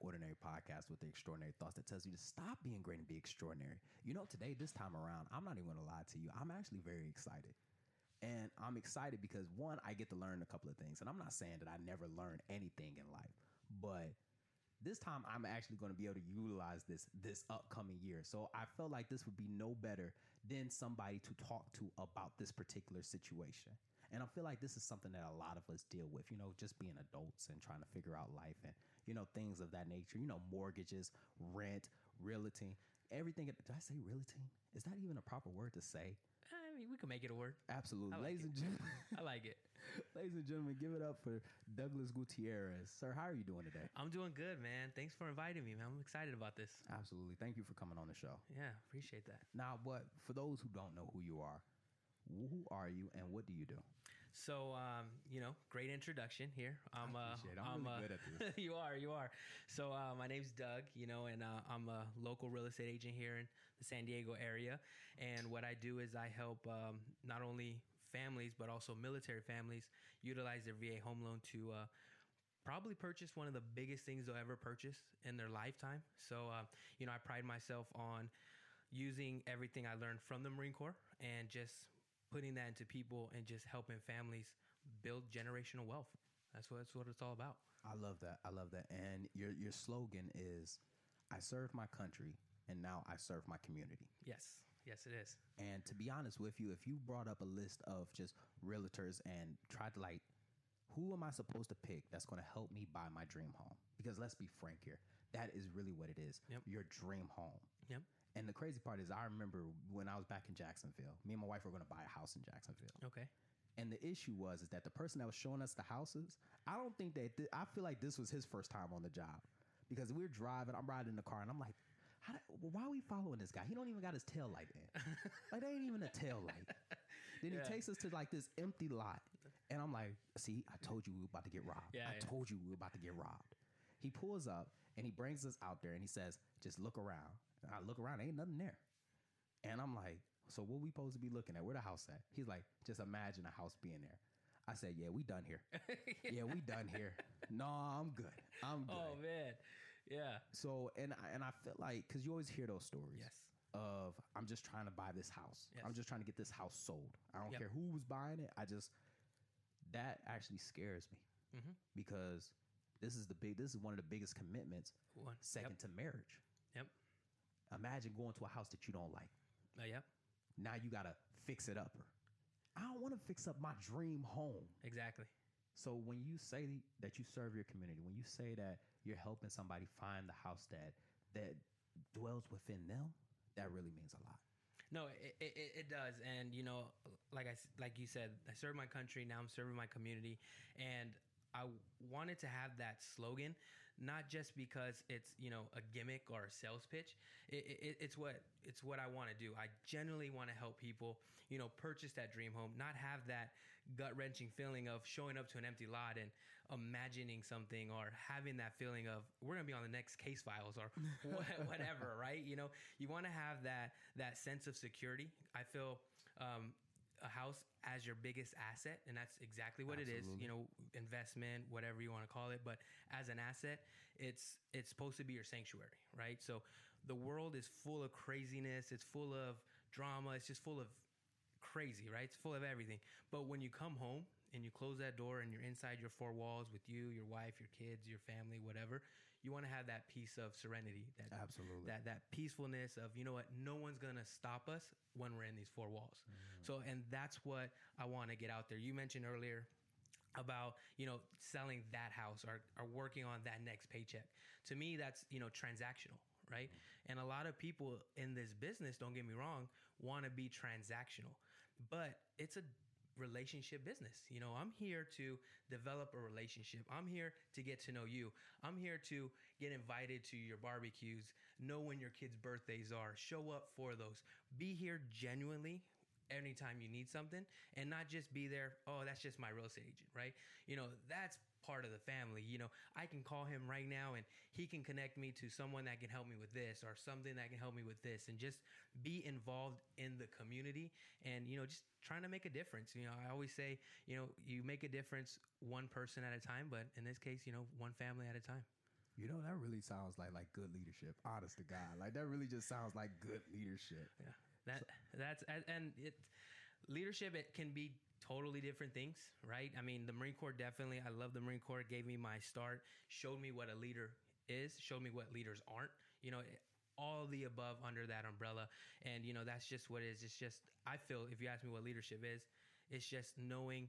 ordinary podcast with the extraordinary thoughts that tells you to stop being great and be extraordinary. You know, today, this time around, I'm not even gonna lie to you. I'm actually very excited. And I'm excited because one, I get to learn a couple of things. And I'm not saying that I never learn anything in life, but this time I'm actually going to be able to utilize this this upcoming year. So I felt like this would be no better than somebody to talk to about this particular situation. And I feel like this is something that a lot of us deal with, you know, just being adults and trying to figure out life and, you know, things of that nature, you know, mortgages, rent, realty, everything. Did I say realty? Is that even a proper word to say? I mean, we can make it a word. Absolutely. like Ladies it. and gentlemen, I like it. ladies and gentlemen, give it up for Douglas Gutierrez. Sir, how are you doing today? I'm doing good, man. Thanks for inviting me, man. I'm excited about this. Absolutely. Thank you for coming on the show. Yeah, appreciate that. Now, but for those who don't know who you are, who are you and what do you do? So, um, you know, great introduction here. I'm, I uh, it. I'm really uh, good at this. you are, you are. So, uh, my name's Doug, you know, and uh, I'm a local real estate agent here in the San Diego area. And what I do is I help um, not only families, but also military families utilize their VA home loan to uh, probably purchase one of the biggest things they'll ever purchase in their lifetime. So, uh, you know, I pride myself on using everything I learned from the Marine Corps and just putting that into people and just helping families build generational wealth. That's what, that's what it's all about. I love that. I love that. And your your slogan is I serve my country and now I serve my community. Yes. Yes, it is. And to be honest with you, if you brought up a list of just realtors and tried to like, who am I supposed to pick that's going to help me buy my dream home? Because let's be frank here, that is really what it is. Yep. Your dream home. Yep. And the crazy part is, I remember when I was back in Jacksonville, me and my wife were going to buy a house in Jacksonville. Okay. And the issue was is that the person that was showing us the houses, I don't think that th- I feel like this was his first time on the job because we're driving, I'm riding in the car, and I'm like, how do, why are we following this guy? He don't even got his tail light in. like they ain't even a tail light. Then he takes us to like this empty lot, and I'm like, see, I told you we were about to get robbed. Yeah, I yeah. told you we were about to get robbed. He pulls up and he brings us out there and he says, just look around. I look around, ain't nothing there. And I'm like, so what we supposed to be looking at? Where the house at? He's like, just imagine a house being there. I said, yeah, we done here. yeah, we done here. No, I'm good. I'm good. Oh man. Yeah. So and I, and I feel like because you always hear those stories. Yes. Of I'm just trying to buy this house. Yes. I'm just trying to get this house sold. I don't Yep. care who was buying it. I just that actually scares me Mm-hmm. because this is the big. This is one of the biggest commitments. One. Second Yep. to marriage. Imagine going to a house that you don't like. Uh, yep. Now you gotta fix it up. I don't want to fix up my dream home. Exactly. So when you say that you serve your community, when you say that you're helping somebody find the house that that dwells within them, that really means a lot. No, it, it, it does, and you know, like I like you said, I serve my country. Now I'm serving my community, and I wanted to have that slogan, not just because it's you know a gimmick or a sales pitch. It, it, it's what it's what I want to do. I genuinely want to help people, you know, purchase that dream home, not have that gut wrenching feeling of showing up to an empty lot and imagining something, or having that feeling of we're gonna be on the next case files or whatever, right? You know, you want to have that that sense of security. I feel. Um, a house as your biggest asset and that's exactly what it is you know investment whatever you want to call it but as an asset it's it's supposed to be your sanctuary right? So the world is full of craziness it's full of drama it's just full of crazy right? It's full of everything. But when you come home and you close that door and you're inside your four walls with you your wife your kids your family whatever you want to have that piece of serenity that Absolutely. that that peacefulness of you know what no one's gonna stop us when we're in these four walls. Mm-hmm. So and that's what i want to get out there. You mentioned earlier about you know selling that house or, or working on that next paycheck. To me that's you know transactional right? Mm-hmm. And a lot of people in this business don't get me wrong want to be transactional. But it's a relationship business. You know i'm here to develop a relationship. I'm here to get to know you. I'm here to get invited to your barbecues know when your kids birthdays are show up for those be here genuinely anytime you need something and not just be there oh that's just my real estate agent right? You know that's part of the family you know? I can call him right now and he can connect me to someone that can help me with this or something that can help me with this and just be involved in the community and you know just trying to make a difference you know? I always say you know you make a difference one person at a time but in this case you know one family at a time. You know, that really sounds like like good leadership. Honest to God, like that really just sounds like good leadership. Yeah, that that's and- it leadership. It can be totally different things, right? I mean, the Marine Corps definitely. I love the Marine Corps. It gave me my start. Showed me what a leader is. Showed me what leaders aren't. You know. All the above under that umbrella, and you know that's just what it is. It's just I feel if you ask me what leadership is, it's just knowing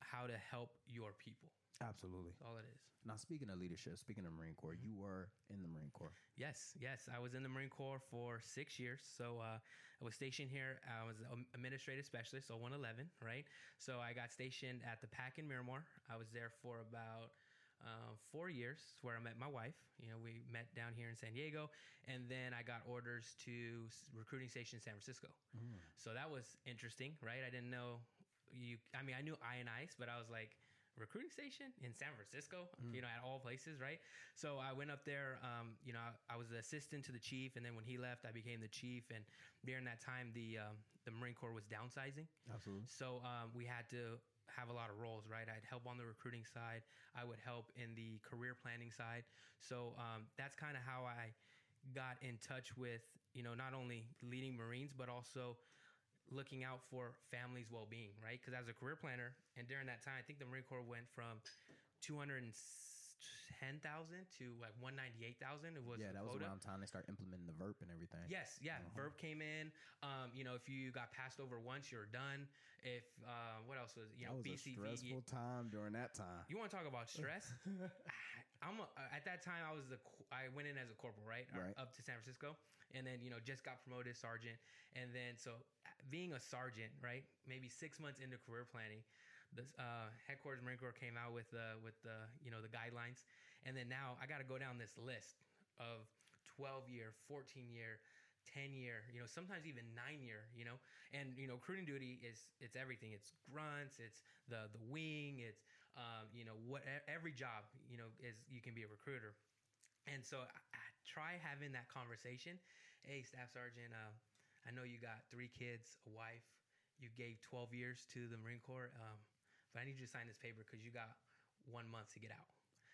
how to help your people. Absolutely. That's all it is. Now, speaking of leadership, speaking of Marine Corps, you were in the Marine Corps. Yes, yes. I was in the Marine Corps for six years. So uh, I was stationed here. I was an administrative specialist, so 111, right? So I got stationed at the PAC in Miramar. I was there for about uh, four years, where I met my wife. You know, we met down here in San Diego, and then I got orders to recruiting station in San Francisco. So that was interesting, right? I didn't know you. I mean, I knew I and Ice, but I was like. Recruiting station in San Francisco, you know, at all places, right? So I went up there. Um, you know, I, I was the assistant to the chief, and then when he left, I became the chief. And during that time, the um, the Marine Corps was downsizing, Absolutely. so um, we had to have a lot of roles, right? I'd help on the recruiting side. I would help in the career planning side. So um, that's kind of how I got in touch with, you know, not only leading Marines, but also looking out for families' well-being, right? Because as a career planner, and during that time, I think the Marine Corps went from 210,000 to like 198,000. It was yeah, that was quota. around time they start implementing the VERP and everything. Yes, yeah. Uh-huh. VERP came in. Um, you know, if you got passed over once, you're done. If uh, what else was you that know was a stressful time during that time. You want to talk about stress? I'm a, uh, at that time I was the I went in as a corporal, right? Right. Up to San Francisco, and then you know just got promoted sergeant, and then so being a sergeant, right? Maybe six months into career planning, the uh, headquarters Marine Corps came out with the with the you know the guidelines, and then now I got to go down this list of 12 year, 14 year. 10 year you know sometimes even 9 year you know and you know recruiting duty is it's everything it's grunts it's the the wing it's um, you know what every job you know is you can be a recruiter and so I, I try having that conversation hey staff sergeant uh, i know you got three kids a wife you gave 12 years to the marine corps um, but i need you to sign this paper because you got one month to get out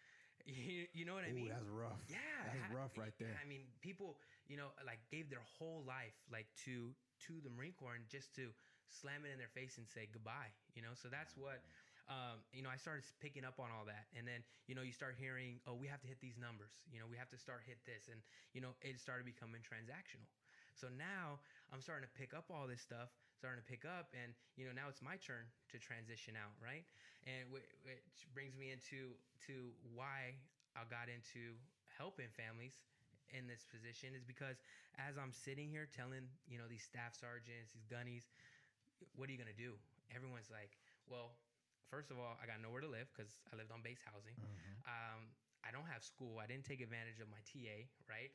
you, you know what i Ooh, mean that's rough. yeah, that's ha- rough right there. I mean, people, you know, like gave their whole life like to to the Marine Corps and just to slam it in their face and say goodbye. You know, so that's what. Um, you know, I started picking up on all that, and then you know, you start hearing, "Oh, we have to hit these numbers." You know, we have to start hit this, and you know, it started becoming transactional. So now I'm starting to pick up all this stuff, starting to pick up, and you know, now it's my turn to transition out, right? And wh- which brings me into to why I got into helping families in this position is because as I'm sitting here telling you know these staff sergeants, these gunnies, what are you gonna do? Everyone's like, well, first of all, I got nowhere to live because I lived on base housing. Mhm. Um, I don't have school. I didn't take advantage of my TA, right?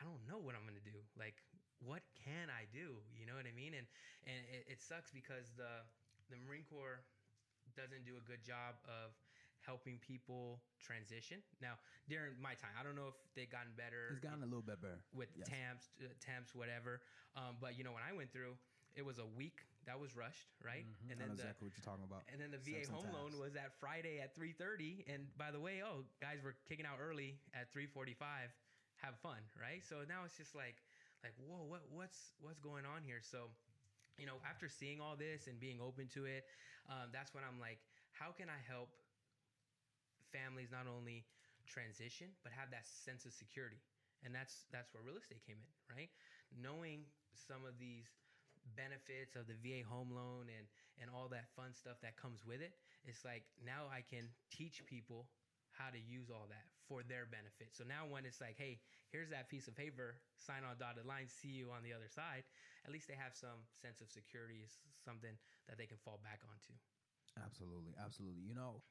I don't know what I'm gonna do. Like, what can I do? You know what I mean? And and it, it sucks because the the Marine Corps doesn't do a good job of helping people transition. Now, during my time, I don't know if they've gotten better It's gotten a little bit better. with Yes. temps, uh, temps, whatever. Um, but you know, when I went through, it was a week that was rushed, right? Mhm. And I know then the exactly what you're talking about. and then the VA home loan was at Friday at 3:30. And by the way, oh, guys were kicking out early at 3:45. Have fun, right? So now it's just like, like, whoa, what, what's, what's going on here? So, you know, after seeing all this and being open to it, um, that's when I'm like, how can I help families not only transition but have that sense of security? And that's that's where real estate came in, right? Knowing some of these benefits of the VA home loan and and all that fun stuff that comes with it, it's like now I can teach people how to use all that for their benefit. So now when it's like, hey, here's that piece of paper, sign on dotted line, see you on the other side, at least they have some sense of security, something that they can fall back onto. Absolutely, absolutely. You know,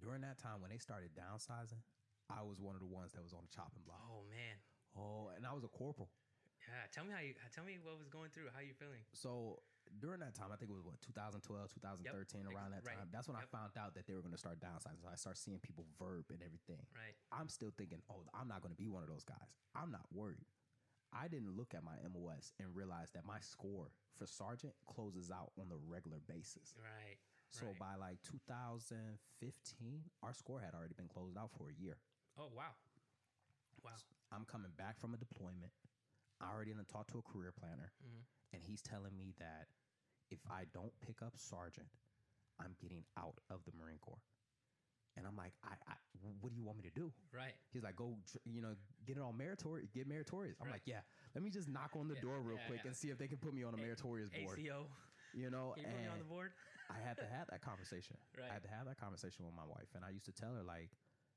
during that time when they started downsizing, I was one of the ones that was on the chopping block. Oh man. Oh, and I was a corporal. Yeah, tell me how you tell me what was going through, how you feeling. So during that time, I think it was what 2012, 2013, around that right, time. That's when yep. I found out that they were going to start downsizing. So I start seeing people VERP and everything. Right. I'm still thinking, oh, I'm not going to be one of those guys. I'm not worried. I didn't look at my MOS and realize that my score for sergeant closes out on the regular basis. Right. So right. by like 2015, our score had already been closed out for a year. Oh wow, wow. I'm coming back from a deployment. I already done talked to a career planner, Mhm. and he's telling me that if I don't pick up sergeant, I'm getting out of the Marine Corps. And I'm like, I, I what do you want me to do? Right. He's like, go, you know, get it on meritorious, get meritorious. I'm Right. like, yeah, let me just knock on the Yeah, door real yeah, quick yeah. and see if they can put me on a meritorious board. ACO. You know, you me on and the board? I had to have that conversation. Right. I had to have that conversation with my wife, and I used to tell her like,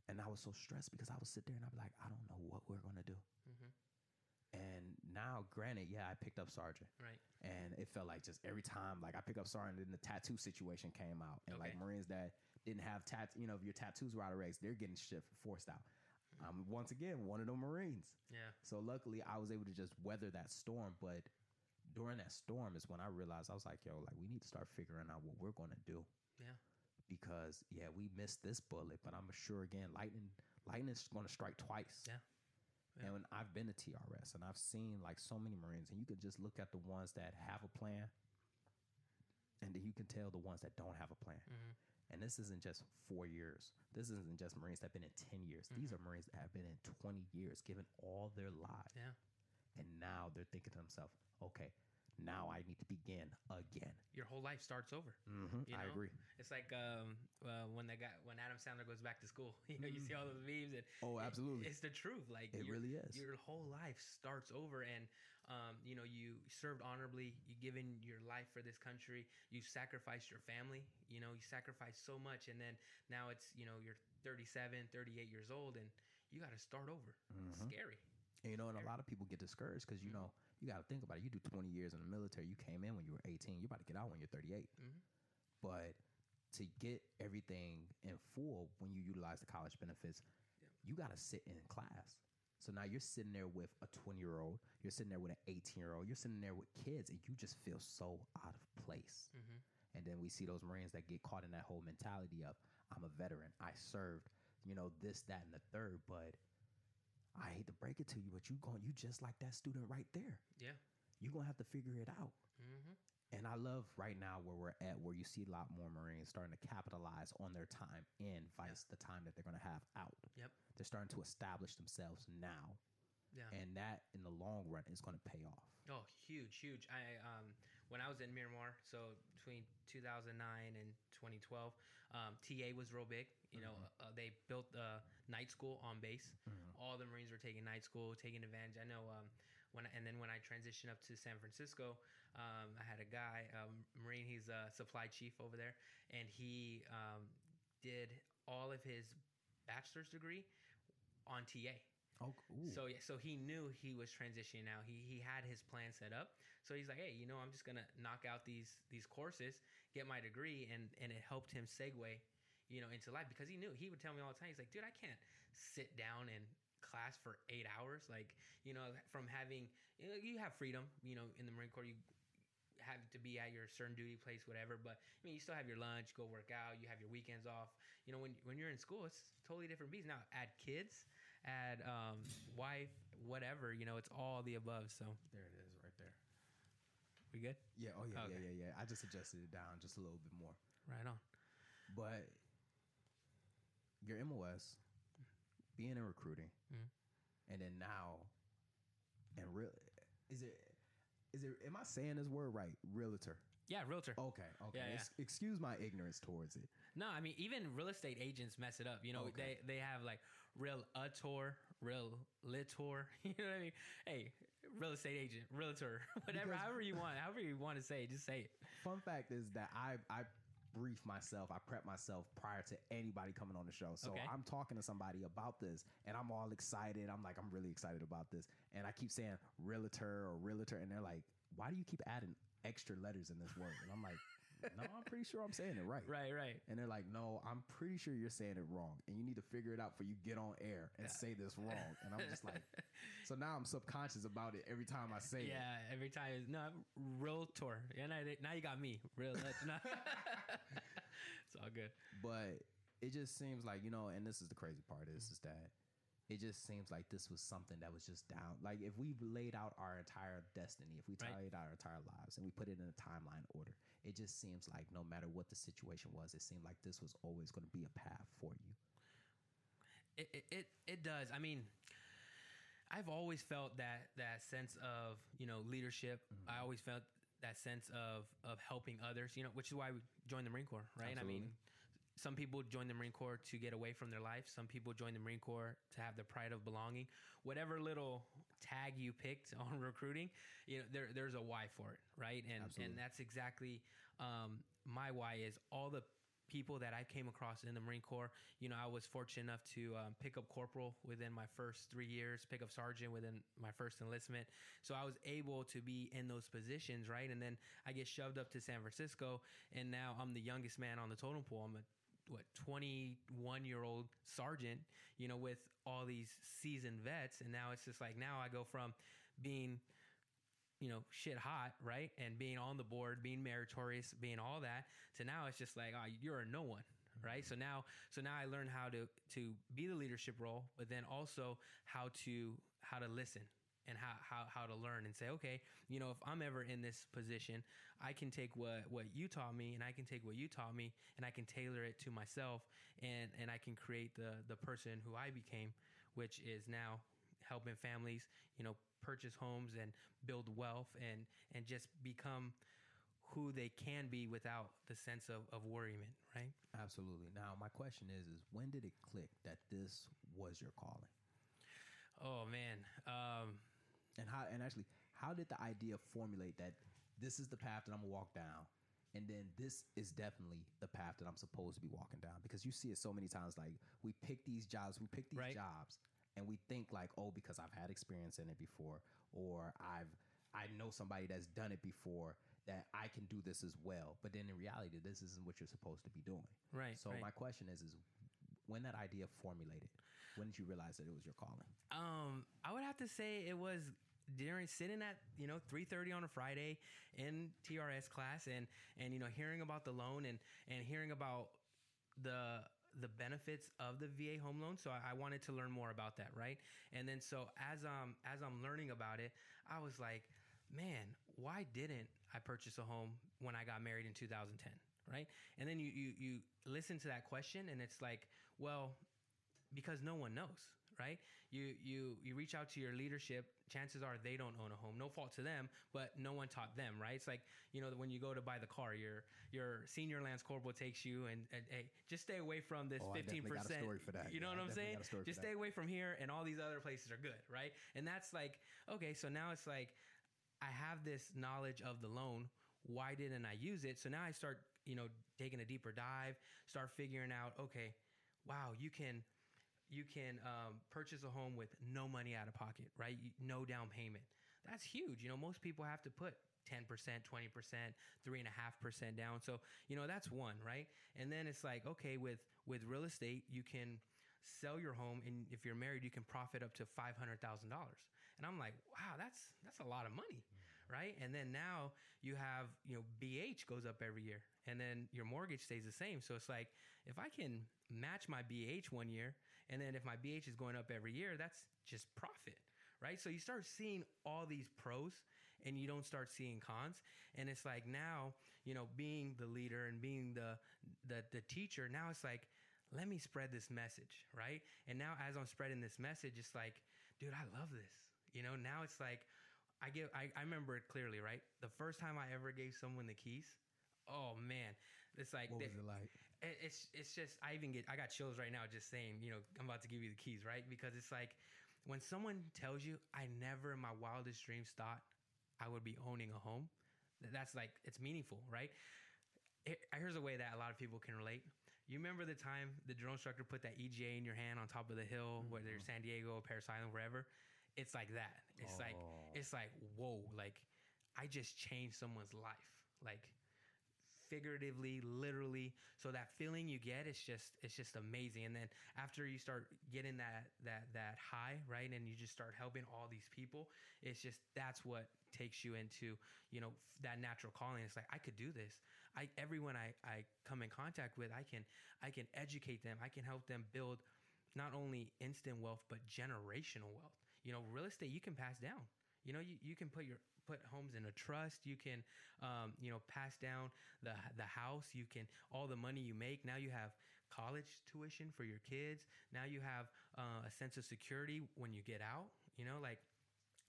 and I was so stressed because I would sit there and I'd be like, I don't know what we're gonna do. Mhm. And now, granted, yeah, I picked up sergeant, Right. and it felt like just every time, like I pick up sergeant, then the tattoo situation came out, and like Marines that didn't have tat, you know, if your tattoos were out of race, they're getting shit forced out. I'm once again one of the Marines. Yeah. So luckily, I was able to just weather that storm. But during that storm is when I realized I was like, yo, like we need to start figuring out what we're going to do. Yeah. Because yeah, we missed this bullet, but I'm sure again, lightning, lightning's going to strike twice. Yeah. Yeah. And I've been to TRS and I've seen like so many Marines, and you can just look at the ones that have a plan, and then you can tell the ones that don't have a plan. Mhm. And this isn't just four years. This isn't just Marines that have been in 10 years. These are Marines that have been in 20 years, given all their lives. Yeah. And now they're thinking to themselves, okay, now I need to begin again. Your whole life starts over. Mm-hmm. You I agree. It's like um, uh, when they got when Adam Sandler goes back to school. You know, you see all those memes, and Oh, it- absolutely. it's the truth. Like It your- really is. Your whole life starts over, and um, you know you served honorably. You given your life for this country. You sacrificed your family. You know you sacrificed so much, and then now it's you know you're 37, 38 years old, and you got to start over. It's Mhm. scary. And, you know, and a lot of people get discouraged because, you Mhm. know, you got to think about it. You do 20 years in the military. You came in when you were 18. You're about to get out when you're 38. Mhm. But to get everything in full when you utilize the college benefits, Yeah. you got to sit in class. So now you're sitting there with a 20 year old, you're sitting there with an 18 year old, you're sitting there with kids, and you just feel so out of place. Mhm. And then we see those Marines that get caught in that whole mentality of, I'm a veteran, I served, you know, this, that, and the third. But I hate to break it to you, but you going, you just like that student right there. Yeah. You're gonna have to figure it out. hmm And I love right now where we're at, where you see a lot more Marines starting to capitalize on their time in, vice the time that they're going to have out. Yep. They're starting to establish themselves now, Yeah. and that in the long run is going to pay off. Oh, huge, huge. I um when I was in Miramar, so between 2009 and 2012, um, TA was real big. You know, Mhm. uh, they built the night school on base. Mhm. All the Marines were taking night school, taking advantage. I know um, when and then when I transitioned up to San Francisco, um, I had a guy, um, Marine. He's a supply chief over there, and he um, did all of his bachelor's degree on TA. Oh. So yeah, so he knew he was transitioning now. He he had his plan set up. So he's like, hey, you know, I'm just gonna knock out these these courses, get my degree, and and it helped him segue, you know, into life because he knew he would tell me all the time. He's like, dude, I can't sit down in class for eight hours. Like, you know, from having you, know, you have freedom, you know, in the Marine Corps, you have to be at your certain duty place, whatever. But I mean, you still have your lunch, go work out. You have your weekends off. You know, when when you're in school, it's totally different beast. Now, add kids, add um, wife, whatever. You know, it's all the above. So there it is. We good? Yeah. Oh, yeah, Okay. yeah, yeah, yeah. I just adjusted it down just a little bit more. Right on. But your MOS, being in recruiting, Mhm. and then now, and real is it is it am I saying this word right? Realtor. Yeah, realtor. Okay, okay. Yeah, yeah. Excuse my ignorance towards it. No, I mean even real estate agents mess it up. You know, Okay. they they have like real tour, real litor. You know what I mean? Hey, real estate agent, realtor, whatever, Because- however you want, however you want to say, it, just say it. Fun fact is that I I brief myself, I prep myself prior to anybody coming on the show. So Okay. I'm talking to somebody about this, and I'm all excited. I'm like, I'm really excited about this, and I keep saying realtor or realtor, and they're like, why do you keep adding extra letters in this word? And I'm like, no, I'm pretty sure I'm saying it right. Right, right. And they're like, no, I'm pretty sure you're saying it wrong. And you need to figure it out before you get on air and Yeah. say this wrong. And I'm just like, so now I'm subconscious about it every time I say it. yeah, every time no realtor. Yeah, now, now you got me. Real. no. it's all good. But it just seems like, you know, and this is the crazy part is, mm-hmm. is that it just seems like this was something that was just down. Like if we laid out our entire destiny, if we Right. laid out our entire lives and we put it in a timeline order, it just seems like no matter what the situation was, it seemed like this was always going to be a path for you. It, it it it does. I mean, I've always felt that that sense of you know leadership. Mm-hmm. I always felt that sense of of helping others. You know, which is why we joined the Marine Corps, right? I mean, some people join the Marine Corps to get away from their life. Some people join the Marine Corps to have the pride of belonging. Whatever little tag you picked on recruiting, you know, there there's a why for it, right? And Absolutely. and that's exactly um, my why is all the people that I came across in the Marine Corps. You know, I was fortunate enough to um, pick up corporal within my first three years, pick up sergeant within my first enlistment. So I was able to be in those positions, right? And then I get shoved up to San Francisco, and now I'm the youngest man on the totem pole. I'm a what 21 year old sergeant, you know, with all these seasoned vets, and now it's just like now I go from being you know, shit hot, right? And being on the board, being meritorious, being all that. to now it's just like, oh, you're a no one, right? So now, so now I learn how to to be the leadership role, but then also how to how to listen and how how how to learn and say, okay, you know, if I'm ever in this position, I can take what what you taught me, and I can take what you taught me, and I can tailor it to myself, and and I can create the the person who I became, which is now helping families, you know, purchase homes and build wealth and and just become who they can be without the sense of, of worryment, right? Absolutely. Now, my question is, is when did it click that this was your calling? Oh man. Um, And how and actually, how did the idea formulate that this is the path that I'm gonna walk down? And then this is definitely the path that I'm supposed to be walking down because you see it so many times. Like we pick these jobs, we pick these Right. jobs, and we think like, oh, because I've had experience in it before, or I've I know somebody that's done it before that I can do this as well. But then in reality, this isn't what you're supposed to be doing. right. So right. my question is, is when that idea formulated, when did you realize that it was your calling? Um, I would have to say it was during sitting at you know 3:30 on a Friday in TRS class and and you know hearing about the loan and and hearing about the the benefits of the VA home loan. So I, I wanted to learn more about that, right? And then so as um as I'm learning about it, I was like, man, why didn't I purchase a home when I got married in 2010? Right. And then you, you, you listen to that question and it's like, well, because no one knows, right? You you you reach out to your leadership. Chances are they don't own a home. No fault to them, but no one taught them, right? It's like you know when you go to buy the car, your your senior lance corporal takes you and, and hey, just stay away from this Oh, fifteen a percent. story for that. You know Yeah, what I I'm saying? Just stay away from here, and all these other places are good, right? And that's like okay, so now it's like I have this knowledge of the loan. Why didn't I use it? So now I start, you know, taking a deeper dive, start figuring out, okay, wow, you can you can um, purchase a home with no money out of pocket, right? No down payment. That's huge. You know, most people have to put 10%, 20%, 3.5% down. So, you know, that's one, right? And then it's like, okay, with, with real estate, you can sell your home and if you're married, you can profit up to $500,000. And I'm like, wow, that's, that's a lot of money. Right. And then now you have, you know, BAH goes up every year and then your mortgage stays the same. So it's like, if I can match my BAH one year and then if my BAH is going up every year, that's just profit, right? So you start seeing all these pros and you don't start seeing cons. And it's like now, you know, being the leader and being the the the teacher, now it's like, let me spread this message, right? And now as I'm spreading this message, it's like, dude, I love this. You know, now it's like I give I, I remember it clearly, right? The first time I ever gave someone the keys, oh man. It's like What they- was it like? It- it's it's just I even get I got chills right now just saying you know I'm about to give you the keys right? Because it's like when someone tells you I never in my wildest dreams thought I would be owning a home th- that's like it's meaningful right? Here- here's a way that a lot of people can relate. You remember the time the drill instructor put that EGA in your hand on top of the hill whether it's mm-hmm. San Diego Parris Island wherever? It's like that. It's like Oh. it's like whoa like I just changed someone's life. Like figuratively literally. So that feeling you get is just it's just amazing. And then after you start getting that that that high right and you just start helping all these people it's just that's what takes you into you know that natural calling. It's like i could do this. I everyone i i come in contact with i can i can educate them. I can help them build not only instant wealth but generational wealth. You know real estate you can pass down. You know you, you can put your put homes in a trust you can um, you know pass down the the house you can all the money you make now you have college tuition for your kids now you have uh, a sense of security when you get out. You know, like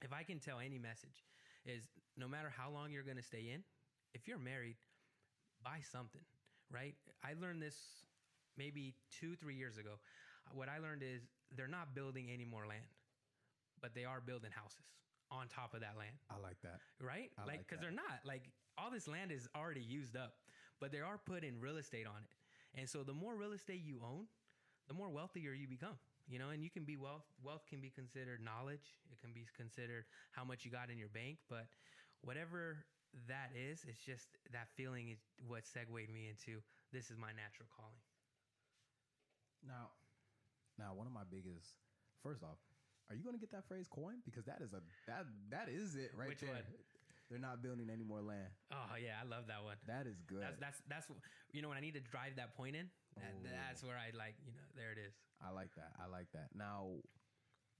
if I can tell any message is no matter how long you're going to stay in, if you're married, buy something, right? I learned this maybe two, three years ago. What I learned is they're not building any more land, but they are building houses on top of that land, I like that. right? I like, like because that. they're not like all this land is already used up, but they are putting real estate on it. And so the more real estate you own, the more wealthier you become. You know, and you can be wealth. Wealth can be considered knowledge. It can be considered how much you got in your bank. But whatever that is, it's just that feeling is what segued me into this is my natural calling. Now, now one of my biggest. First off, are you going to get that phrase coin? Because that is a that that is it right Which there. one? They're not building any more land. Oh yeah, I love that one. That is good. That's that's that's you know when I need to drive that point in. That, that's where I like you know there it is. I like that. I like that. Now,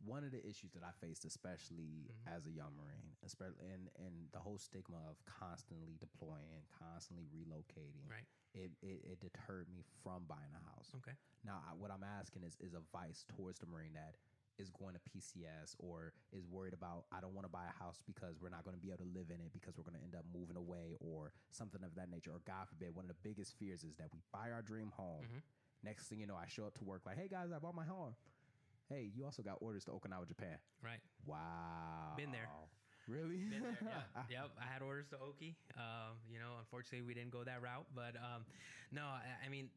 one of the issues that I faced, especially Mhm. as a young Marine, especially and and the whole stigma of constantly deploying, constantly relocating, Right. it, it it deterred me from buying a house. Okay. Now, I, what I'm asking is is advice towards the Marine that is going to PCS or is worried about I don't want to buy a house because we're not going to be able to live in it because we're going to end up moving away or something of that nature. Or God forbid, one of the biggest fears is that we buy our dream home. Mhm. Next thing you know, I show up to work like, hey guys, I bought my home. Hey, you also got orders to Okinawa, Japan. Right. Wow. Been there. Really? Been there. Yeah. yep. I had orders to Oki. Um, you know, unfortunately, we didn't go that route. But um, no, I, I mean,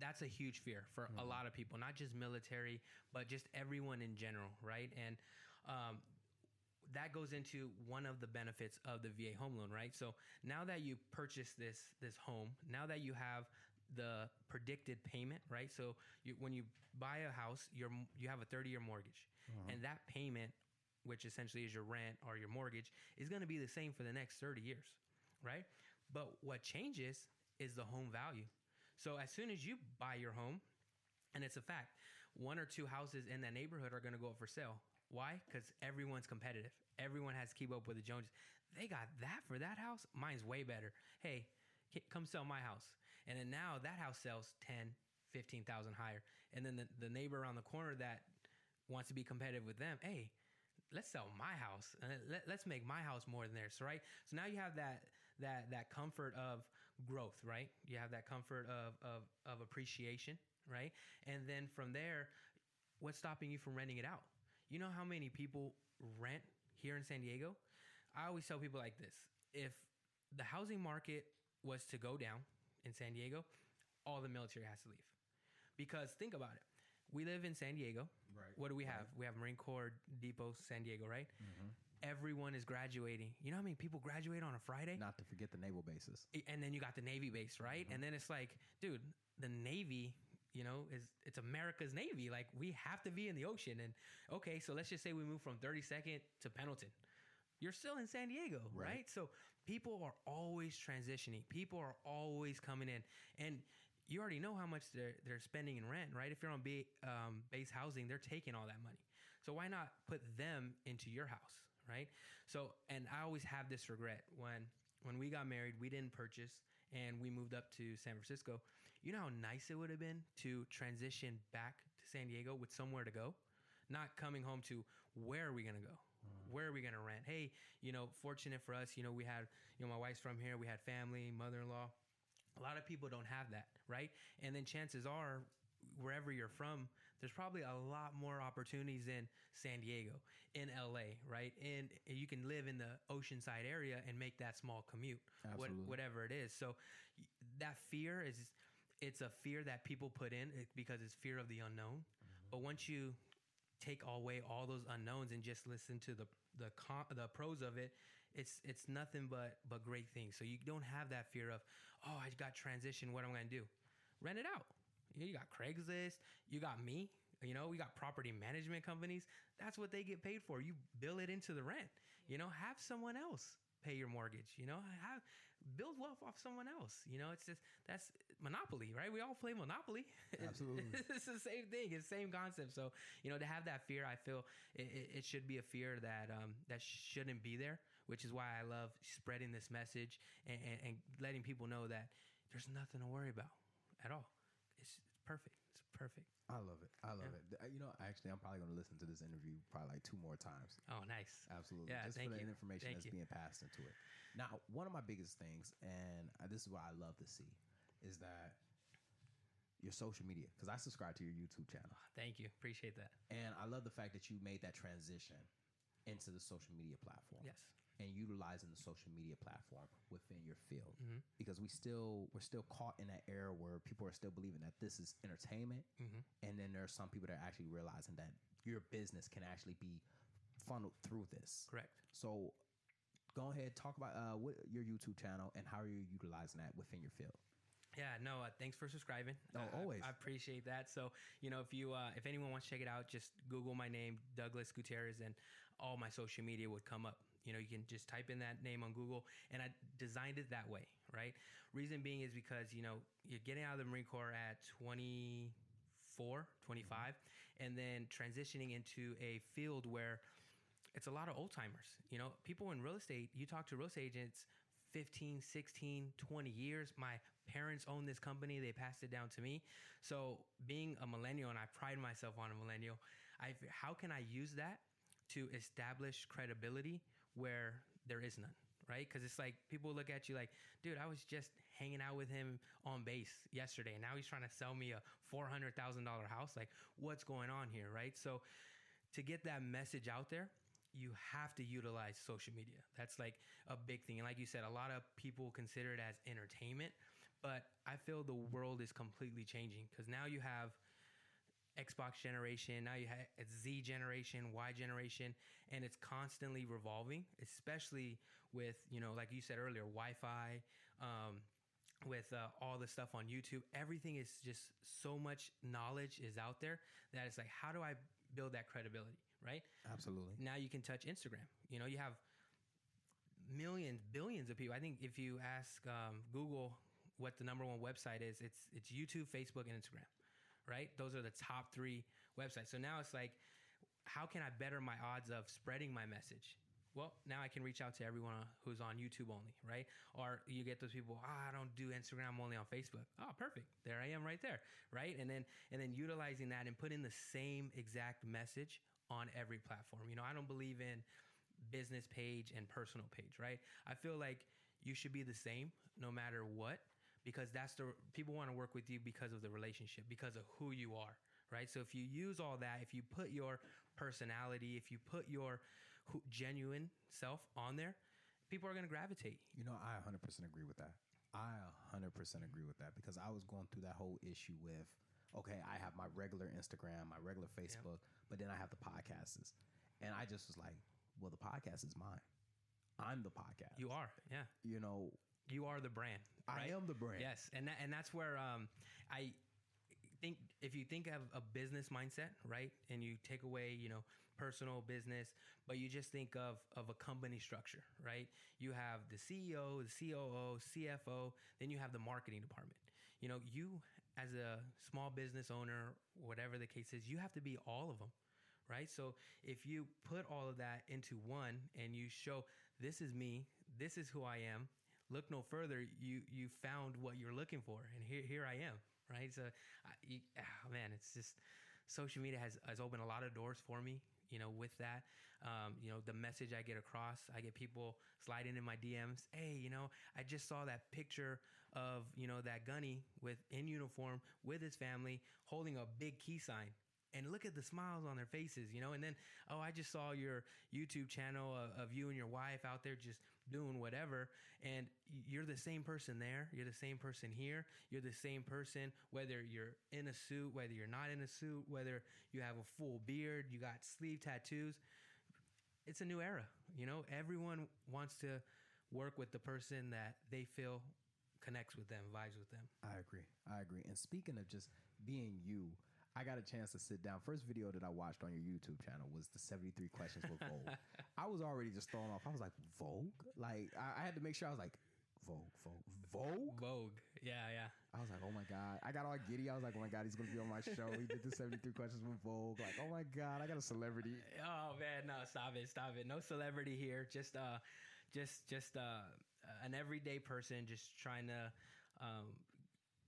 that's a huge fear for a Mhm. lot of people, not just military, but just everyone in general, right? And um, that goes into one of the benefits of the VA home loan, right? So now that you purchase this this home, now that you have the predicted payment, right? So you, when you buy a house, you're you have a 30 year mortgage, Uh-huh. and that payment, which essentially is your rent or your mortgage, is going to be the same for the next 30 years, right? But what changes is the home value. So as soon as you buy your home, and it's a fact, one or two houses in that neighborhood are going to go up for sale. Why? Because everyone's competitive. Everyone has to keep up with the Joneses. They got that for that house. Mine's way better. Hey, come sell my house. And then now that house sells 10, 15,000 higher. And then the, the neighbor around the corner that wants to be competitive with them, hey, let's sell my house and let, let's make my house more than theirs right so now you have that that that comfort of growth right you have that comfort of of, of appreciation right and then from there what's stopping you from renting it out you know how many people rent here in san diego i always tell people like this if the housing market was to go down in san diego all the military has to leave because think about it we live in san diego Right. what do we have? We have Marine Corps Depot, San Diego, right? Mhm. Everyone is graduating. You know how many people graduate on a Friday? Not to forget the naval bases. And then you got the Navy base, right? Mhm. And then it's like, dude, the Navy, you know, is it's America's Navy. Like we have to be in the ocean. And okay, so let's just say we move from 32nd to Pendleton. You're still in San Diego, Right. right? So people are always transitioning. People are always coming in. And you already know how much they're they're spending in rent, right? If you're on ba- um, base housing, they're taking all that money. So why not put them into your house, right? So, and I always have this regret when when we got married, we didn't purchase and we moved up to San Francisco. You know how nice it would have been to transition back to San Diego with somewhere to go, not coming home to where are we gonna go? Where are we gonna rent? Hey, you know, fortunate for us, you know, we had, you know, my wife's from here. We had family, mother-in-law. A lot of people don't have that, right? And then chances are, wherever you're from, there's probably a lot more opportunities in San Diego, in LA, right? And you can live in the Oceanside area and make that small commute, what, whatever it is. So that fear is, it's a fear that people put in because it's fear of the unknown. Mm-hmm. But once you take away all those unknowns and just listen to the the con- the pros of it, it's it's nothing but but great things. So you don't have that fear of oh I got transition. What am I gonna do? Rent it out. You got Craigslist. You got me. You know, we got property management companies. That's what they get paid for. You bill it into the rent. You know, have someone else pay your mortgage. You know, have build wealth off someone else. You know, it's just that's monopoly, right? We all play monopoly. Absolutely. it's the same thing. It's the same concept. So you know, to have that fear, I feel it, it, it should be a fear that um, that shouldn't be there. Which is why I love spreading this message and, and, and letting people know that there's nothing to worry about at all. Perfect. It's Perfect. I love it. I love Yeah. it. You know, actually, I'm probably going to listen to this interview probably like two more times. Oh, nice. Absolutely. Yeah, Just thank for the you. information Thank that's you. being passed into it. Now, one of my biggest things, and uh, this is what I love to see, is that your social media, because I subscribe to your YouTube channel. Thank you. Appreciate that. And I love the fact that you made that transition into the social media platform. Yes. And utilizing the social media platform within your field. Mhm. Because we still we're still caught in that era where people are still believing that this is entertainment. Mhm. And then there are some people that are actually realizing that your business can actually be funneled through this. Correct. So go ahead, talk about uh, what your YouTube channel and how you're utilizing that within your field. Yeah, no, uh, thanks for subscribing. Oh, Uh, I- always. I, appreciate that. So, you know, if you uh, if anyone wants to check it out, just Google my name, Douglas Gutierrez, and all my social media would come up. You know, you can just type in that name on Google, and I designed it that way, right? Reason being is because you know you're getting out of the Marine Corps at 24, 25, and then transitioning into a field where it's a lot of old timers. You know, people in real estate, you talk to real estate agents 15, 16, 20 years. My parents own this company, they passed it down to me. So, being a millennial, and I pride myself on a millennial, I how can I use that to establish credibility where there is none? Right? Because it's like people look at you like, dude, I was just hanging out with him on base yesterday, and now he's trying to sell me a $400,000 house. Like, what's going on here? Right? So, to get that message out there, you have to utilize social media. That's like a big thing. And like you said, a lot of people consider it as entertainment, but I feel the world is completely changing because now you have Xbox generation, now you have Z generation, Y generation, and it's constantly revolving, especially with, you know, like you said earlier, Wi Fi, um, with uh, all the stuff on YouTube. Everything is just so much knowledge is out there that it's like, how do I build that credibility, right? Absolutely. now you can touch Instagram. You know, you have millions, billions of people. I think if you ask um, Google what the number one website is, it's it's YouTube, Facebook, and Instagram. Right? Those are the top three websites. So now it's like, how can I better my odds of spreading my message? Well, now I can reach out to everyone who's on YouTube only, right? Or you get those people, ah, I don't do Instagram I'm only on Facebook. Oh, perfect. There I am right there, right? And then and then utilizing that and putting the same exact message on every platform. You know, I don't believe in business page and personal page, right? I feel like you should be the same no matter what because that's the people want to work with you because of the relationship, because of who you are, right? So if you use all that, if you put your personality, if you put your genuine self on there, people are going to gravitate. You know, I 100% agree with that. I 100% agree with that because I was going through that whole issue with, okay, I have my regular Instagram, my regular Facebook, but then I have the podcasts. And I just was like, well, the podcast is mine. I'm the podcast. You are, yeah. You know, You are the brand. I am the brand. Yes, and that, and that's where um, I think if you think of a business mindset, right, and you take away, you know, personal business, but you just think of of a company structure, right? You have the CEO, the COO, CFO, then you have the marketing department. You know, you as a small business owner, whatever the case is, you have to be all of them. Right. So if you put all of that into one and you show this is me, this is who I am, look no further you you found what you're looking for and here here i am right so I, you, ah, man it's just social media has has opened a lot of doors for me you know with that um, you know the message i get across i get people sliding in my dms hey you know i just saw that picture of you know that gunny with in uniform with his family holding a big key sign and look at the smiles on their faces, you know. And then, oh, I just saw your YouTube channel of, of you and your wife out there just doing whatever, and you're the same person there. You're the same person here. You're the same person whether you're in a suit, whether you're not in a suit, whether you have a full beard, you got sleeve tattoos. It's a new era, you know. Everyone wants to work with the person that they feel connects with them, vibes with them. I agree. I agree. And speaking of just being you, I got a chance to sit down. First video that I watched on your YouTube channel was the 73 questions with Vogue. I was already just thrown off. I was like, Vogue? Like, I, I had to make sure I was like, Vogue, Vogue, Vogue? Vogue, yeah, yeah. I was like, oh my God. I got all giddy. I was like, oh my God, he's going to be on my show. He did the 73 questions with Vogue. Like, oh my God, I got a celebrity. Oh man, no, stop it, stop it. No celebrity here. Just uh, just just uh, an everyday person, just trying to um,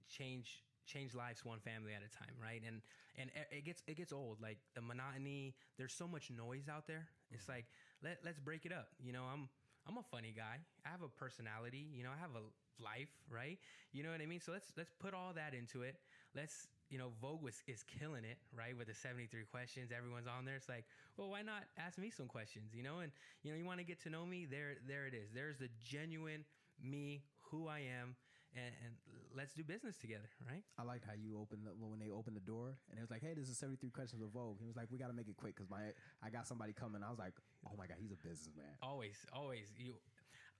change change lives one family at a time, right? And and it- gets it gets old. Like the monotony. There's so much noise out there. It's mm-hmm. like let let's break it up. You know, I'm I'm a funny guy. I have a personality. You know, I have a life, right? You know what I mean? So let's let's put all that into it. Let's you know, Vogue was is killing it, right? With the 73 questions, everyone's on there. It's like, well, why not ask me some questions, you know? And you know, you want to get to know me? There, there it is. There's the genuine me, who I am, and, and let's do business together, right? I liked how you opened the, when they opened the door and it was like, "Hey, this is 73 questions of Vogue." He was like, "We got to make it quick because my I got somebody coming." I was like, "Oh my god, he's a businessman." Always, always. You,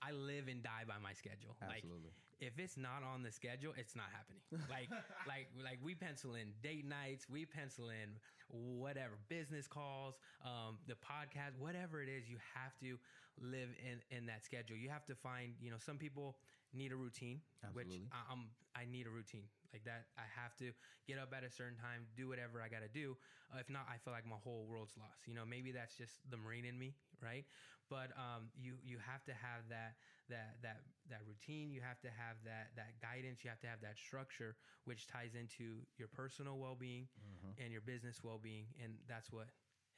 I live and die by my schedule. Absolutely. Like, if it's not on the schedule, it's not happening. Like, like, like we pencil in date nights, we pencil in whatever business calls, um, the podcast, whatever it is. You have to live in in that schedule. You have to find. You know, some people need a routine, which Absolutely. I, I'm. I need a routine like that. I have to get up at a certain time, do whatever I got to do. Uh, if not, I feel like my whole world's lost. You know, maybe that's just the Marine in me, right? But um, you you have to have that that that that routine. You have to have that that guidance. You have to have that structure, which ties into your personal well being and your business well being, and that's what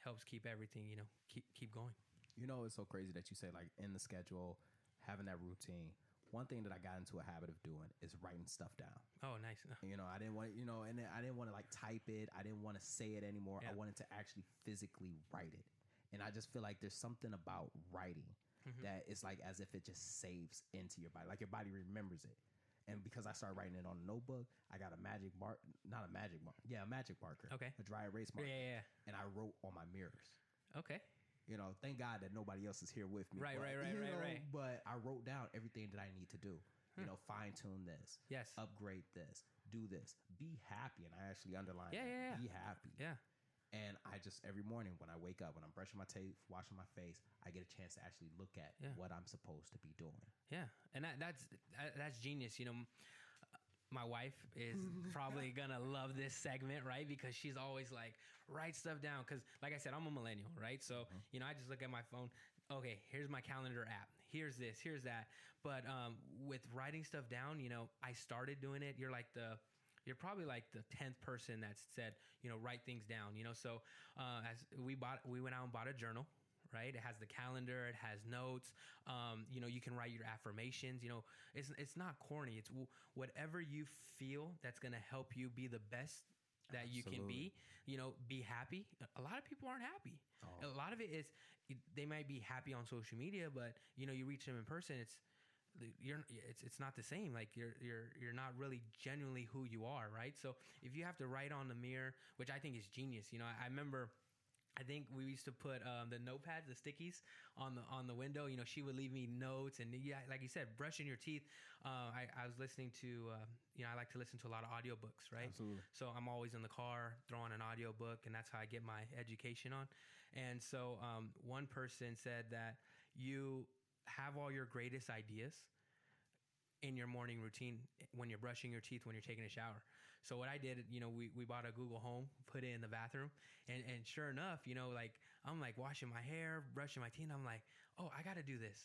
helps keep everything you know keep keep going. You know, it's so crazy that you say like in the schedule, having that routine. One thing that I got into a habit of doing is writing stuff down. Oh, nice. You know, I didn't want, you know, and I didn't want to like type it. I didn't want to say it anymore. I wanted to actually physically write it. And I just feel like there's something about writing Mm-hmm. that it's like as if it just saves into your body, like your body remembers it. And because I started writing it on a notebook, I got a magic mark, not a magic mark, yeah, a magic marker, Okay. a dry erase marker, Yeah, marker, yeah, and I wrote on my mirrors. Okay. You know, thank God that nobody else is here with me. Right, but, right, right, right, know, right. But I wrote down everything that I need to do. You hmm. know, fine tune this, Yes. upgrade this, do this, be happy, and I actually underline Yeah, yeah, yeah. be happy. Yeah. And I just every morning when I wake up, when I'm brushing my teeth, washing my face, I get a chance to actually look at Yeah. what I'm supposed to be doing. Yeah, and that, that's that, that's genius. You know, my wife is probably gonna love this segment, right? Because she's always like, write stuff down. Because, like I said, I'm a millennial, right? So, you know, I just look at my phone. Okay, here's my calendar app. Here's this. Here's that. But um, with writing stuff down, you know, I started doing it. You're like the you're probably like the 10th person that said you know write things down you know so uh, as we bought we went out and bought a journal right? It has the calendar it has notes um, you know you can write your affirmations you know it's it's not corny it's w- whatever you feel that's going to help you be the best that you can be you know be happy a lot of people aren't happy. Oh. a lot of it is they might be happy on social media but you know you reach them in person it's you're it's it's not the same like you're you're you're not really genuinely who you are right? So if you have to write on the mirror which i think is genius you know i, I remember I think we used to put um, the notepads, the stickies, on the on the window. You know, she would leave me notes, and yeah, like you said, brushing your teeth. Uh, I, I was listening to, uh, you know, I like to listen to a lot of audiobooks, right? Absolutely. So I'm always in the car throwing an audiobook, and that's how I get my education on. And so um, one person said that you have all your greatest ideas in your morning routine when you're brushing your teeth, when you're taking a shower. So what I did, you know, we, we bought a Google Home, put it in the bathroom, and, and sure enough, you know, like I'm like washing my hair, brushing my teeth. I'm like, oh, I got to do this.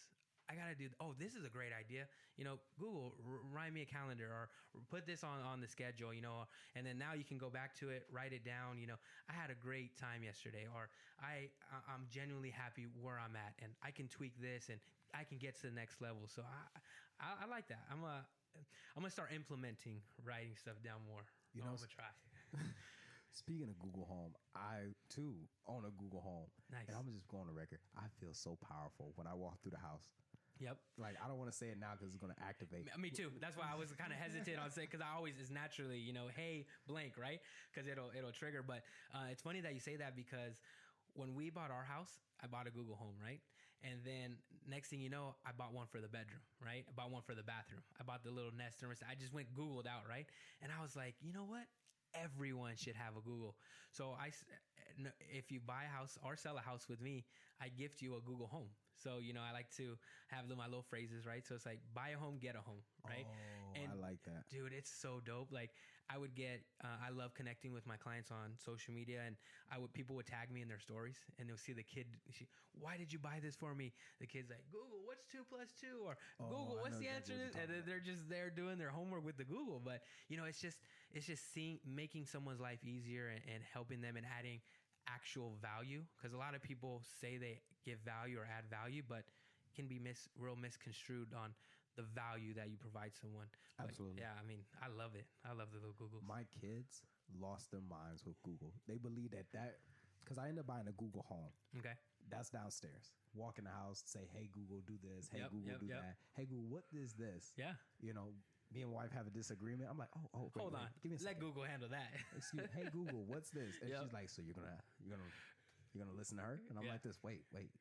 I got to do. Oh, this is a great idea. You know, Google r- write me a calendar or put this on on the schedule. You know, and then now you can go back to it, write it down. You know, I had a great time yesterday, or I- I'm genuinely happy where I'm at, and I can tweak this, and I can get to the next level. So I I, I like that. I'm a I'm gonna start implementing writing stuff down more. You know, I'm gonna try. Speaking of Google Home, I too own a Google Home. Nice. And I'm just going on the record. I feel so powerful when I walk through the house. Yep. Like I don't want to say it now because it's going to activate. Me- Me too. That's why I was kind of hesitant on saying because I always is naturally, you know, hey blank, right? Because it'll it'll trigger. But uh, it's funny that you say that because when we bought our house, I bought a Google Home, right? And then next thing you know, I bought one for the bedroom, right? I bought one for the bathroom. I bought the little Nest thermostat. I just went Googled out, right? And I was like, you know what? Everyone should have a Google. So I, if you buy a house or sell a house with me, I gift you a Google Home. So you know, I like to have my little phrases, right? So it's like buy a home, get a home, right? Oh, And- I like that. dude it's so dope like I would get. Uh, I love connecting with my clients on social media, and I would people would tag me in their stories, and they'll see the kid. She, Why did you buy this for me? The kid's like, Google, what's two plus two? Or Oh, Google, I what's the answer? to? And they're just there doing their homework with the Google. But you know, it's just it's just seeing making someone's life easier and, and helping them and adding actual value because a lot of people say they give value or add value, but can be mis real misconstrued on the value that you provide someone. Absolutely. yeah, I mean, I love it. I love the little Googles. My kids lost their minds with Google. They believe that that because I ended up buying a Google Home. okay. That's downstairs. Walk in the house, say, "Hey Google, do this." Hey Yep, Google, yep, do yep. that. Hey Google, what is this? Yeah. You know, me and wife have a disagreement. I'm like, "Oh, oh, wait, Hold wait, on. give me a Let second. Google handle that. Excuse me. Hey Google, what's this? And she's like, "So you're gonna, you're gonna, you're gonna listen to her?" And I'm Yeah. like, "This, wait, wait."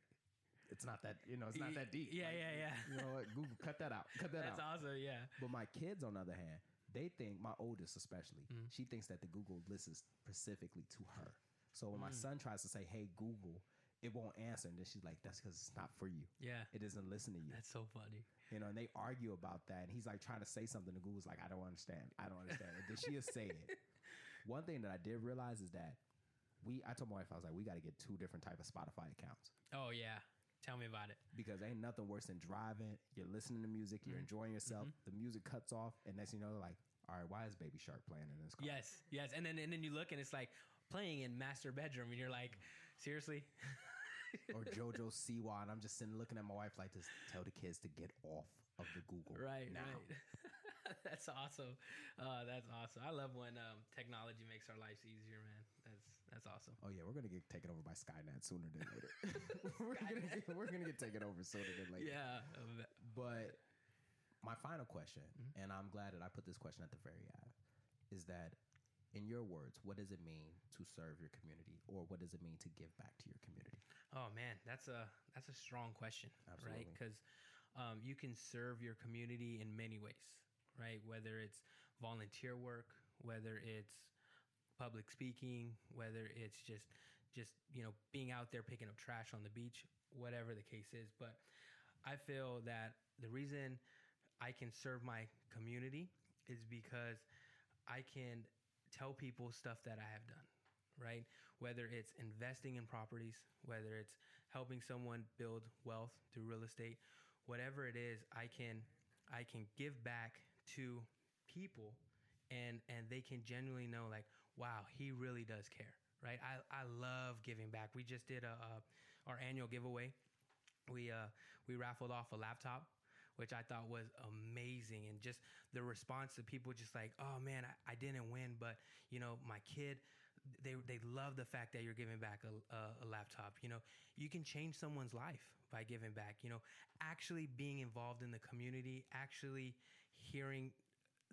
It's not that, you know, it's not that deep. Yeah, Like, yeah, yeah. You know what? Google, cut that out. Cut that That's out. That's awesome. Yeah. But my kids, on the other hand, they think my oldest, especially, Mm. she thinks that the Google listens specifically to her. So when my Mm. son tries to say, "Hey Google," it won't answer, and then she's like, "That's because it's not for you. Yeah. It doesn't listen to you." That's so funny. You know, and they argue about that, and he's like trying to say something, and Google's like, "I don't understand. I don't understand." and then she'll say it. One thing that I did realize is that we. I told my wife, I was like, "We got to get two different type of Spotify accounts." Oh yeah. Tell me about it. because ain't nothing worse than driving. You're listening to music, you're Mhm. enjoying yourself. Mhm. The music cuts off, and next you know, like, all right, why is Baby Shark playing in this car? Yes. Yes. And then and then you look and it's like playing in master bedroom and you're like, seriously? or JoJo Siwa, and I'm just sitting looking at my wife like this. Tell the kids to get off of the Google Right, now. right. that's awesome. Uh, that's awesome. I love when um, technology makes our lives easier, man. That's awesome. Oh yeah, we're gonna get taken over by Skynet sooner than later. we're gonna get, we're gonna get taken over sooner than later. Yeah. But my final question, Mhm. and I'm glad that I put this question at the very end, is that in your words, what does it mean to serve your community, or what does it mean to give back to your community? Oh man, that's a that's a strong question, right? Because um, you can serve your community in many ways, right? Whether it's volunteer work, whether it's public speaking, whether it's just just you know being out there picking up trash on the beach, whatever the case is. But I feel that the reason I can serve my community is because I can tell people stuff that I have done, right? Whether it's investing in properties, whether it's helping someone build wealth through real estate, whatever it is, I can I can give back to people and and they can genuinely know like, wow, he really does care, right? I I love giving back. We just did a, a our annual giveaway. We uh we raffled off a laptop which I thought was amazing. And just the response to people just like, oh man, I, I didn't win, but you know, my kid, they, they love the fact that you're giving back a, a, a laptop. You know, you can change someone's life by giving back, you know, actually being involved in the community, actually hearing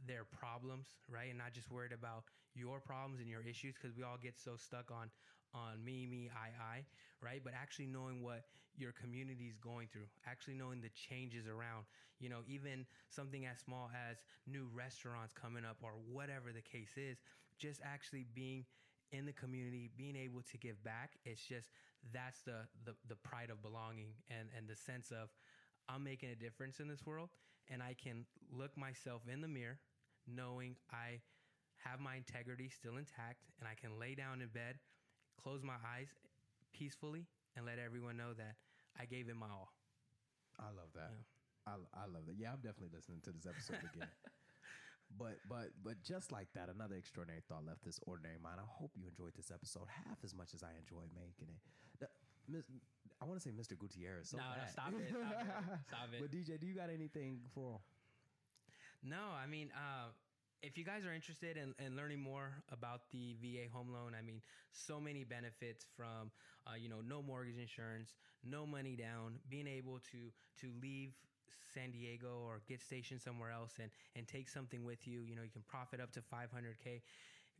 their problems, right? And not just worried about your problems and your issues because we all get so stuck on on me, me, I, I, right? But actually knowing what your community is going through, actually knowing the changes around, you know, even something as small as new restaurants coming up or whatever the case is, just actually being in the community, being able to give back. It's just that's the the, the pride of belonging and and the sense of I'm making a difference in this world and I can look myself in the mirror knowing I have my integrity still intact and I can lay down in bed, close my eyes peacefully and let everyone know that I gave it my all. I love that. Yeah. I, I love that. Yeah, I'm definitely listening to this episode again. but but but just like that, another extraordinary thought left this ordinary mind. I hope you enjoyed this episode half as much as I enjoyed making it. The- Miss- I want to say Mr. Gutierrez. So No, no, stop it, stop it, stop it. But DJ, do you got anything for? No, I mean, uh, if you guys are interested in, in learning more about the VA home loan, I mean, so many benefits from, uh, you know, no mortgage insurance, no money down, being able to to leave San Diego or get stationed somewhere else and and take something with you. You know, you can profit up to 500k.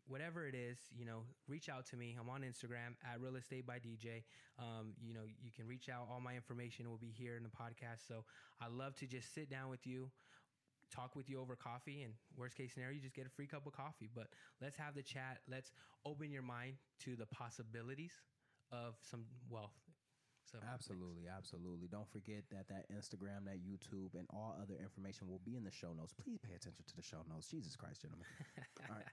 Whatever it is, you know, reach out to me. I'm on Instagram at Real Estate by DJ. Um, you know, you can reach out. All my information will be here in the podcast. So I love to just sit down with you, talk with you over coffee and worst case scenario you just get a free cup of coffee but let's have the chat let's open your mind to the possibilities of some wealth things. Absolutely, absolutely. Don't forget that that Instagram, that YouTube, and all other information will be in the show notes. Please pay attention to the show notes. Jesus Christ, gentlemen. all right.